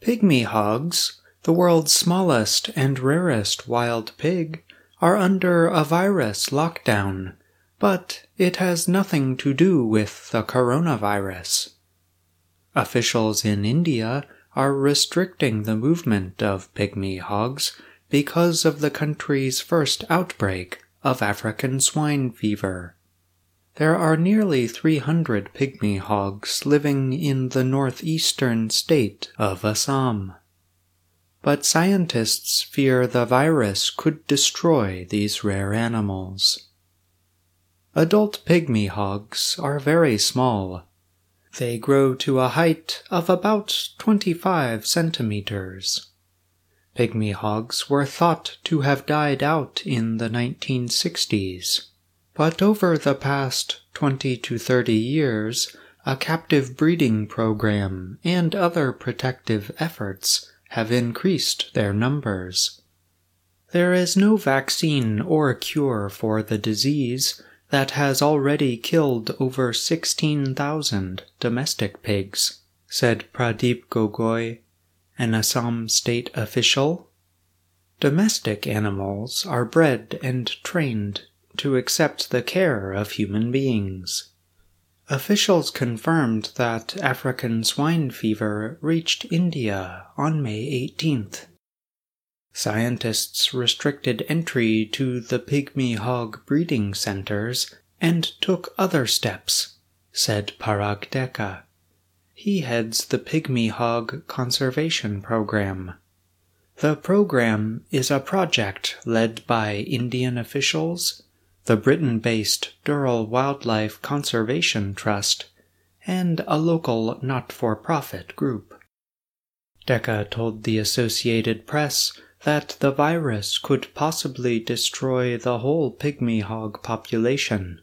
Pygmy hogs, the world's smallest and rarest wild pig, are under a virus lockdown, but it has nothing to do with the coronavirus. Officials in India are restricting the movement of pygmy hogs because of the country's first outbreak of African swine fever. There are nearly 300 pygmy hogs living in the northeastern state of Assam. But scientists fear the virus could destroy these rare animals. Adult pygmy hogs are very small. They grow to a height of about 25 centimeters. Pygmy hogs were thought to have died out in the 1960s. But over the past 20 to 30 years, a captive breeding program and other protective efforts have increased their numbers. There is no vaccine or cure for the disease that has already killed over 16,000 domestic pigs, said Pradeep Gogoi, an Assam state official. Domestic animals are bred and trained to accept the care of human beings. Officials confirmed that African swine fever reached India on May 18th. Scientists restricted entry to the pygmy hog breeding centers and took other steps, said Parag Deka. He heads the Pygmy Hog Conservation Program. The program is a project led by Indian officials the Britain based Durrell Wildlife Conservation Trust, and a local not for profit group. Deka told the Associated Press that the virus could possibly destroy the whole pygmy hog population.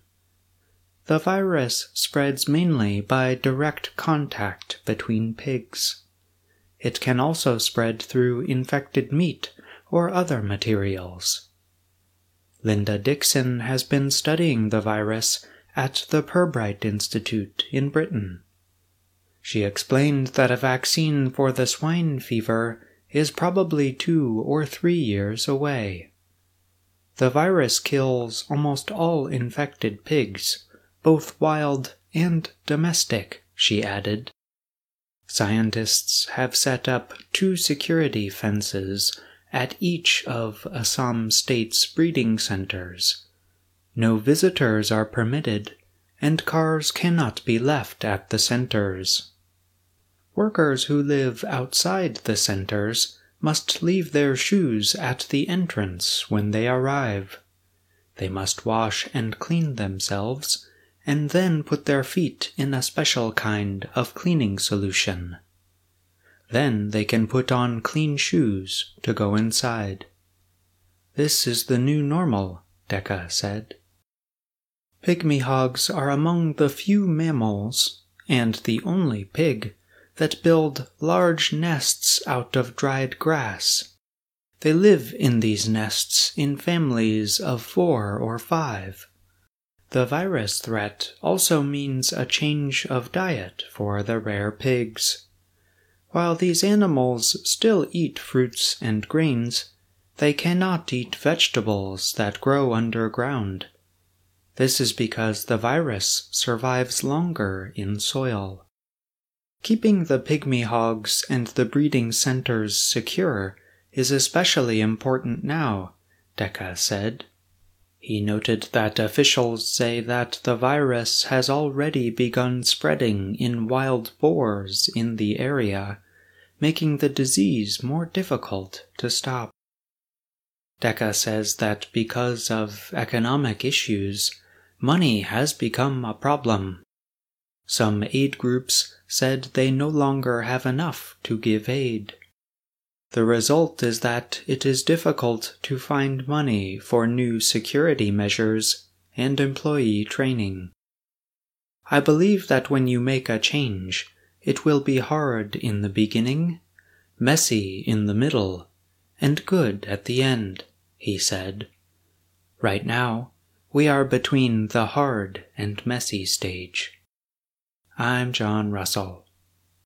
The virus spreads mainly by direct contact between pigs. It can also spread through infected meat or other materials. Linda Dixon has been studying the virus at the Pirbright Institute in Britain. She explained that a vaccine for the swine fever is probably two or three years away. The virus kills almost all infected pigs, both wild and domestic, she added. Scientists have set up two security fences at each of Assam State's breeding centers. No visitors are permitted, and cars cannot be left at the centers. Workers who live outside the centers must leave their shoes at the entrance when they arrive. They must wash and clean themselves and then put their feet in a special kind of cleaning solution. Then they can put on clean shoes to go inside. This is the new normal, Deka said. Pygmy hogs are among the few mammals, and the only pig, that build large nests out of dried grass. They live in these nests in families of four or five. The virus threat also means a change of diet for the rare pigs. While these animals still eat fruits and grains, they cannot eat vegetables that grow underground. This is because the virus survives longer in soil. Keeping the pygmy hogs and the breeding centers secure is especially important now, Deka said. He noted that officials say that the virus has already begun spreading in wild boars in the area making the disease more difficult to stop. Deka says that because of economic issues, money has become a problem. Some aid groups said they no longer have enough to give aid. The result is that it is difficult to find money for new security measures and employee training. I believe that when you make a change, it will be hard in the beginning, messy in the middle, and good at the end, he said. Right now, we are between the hard and messy stage. I'm John Russell.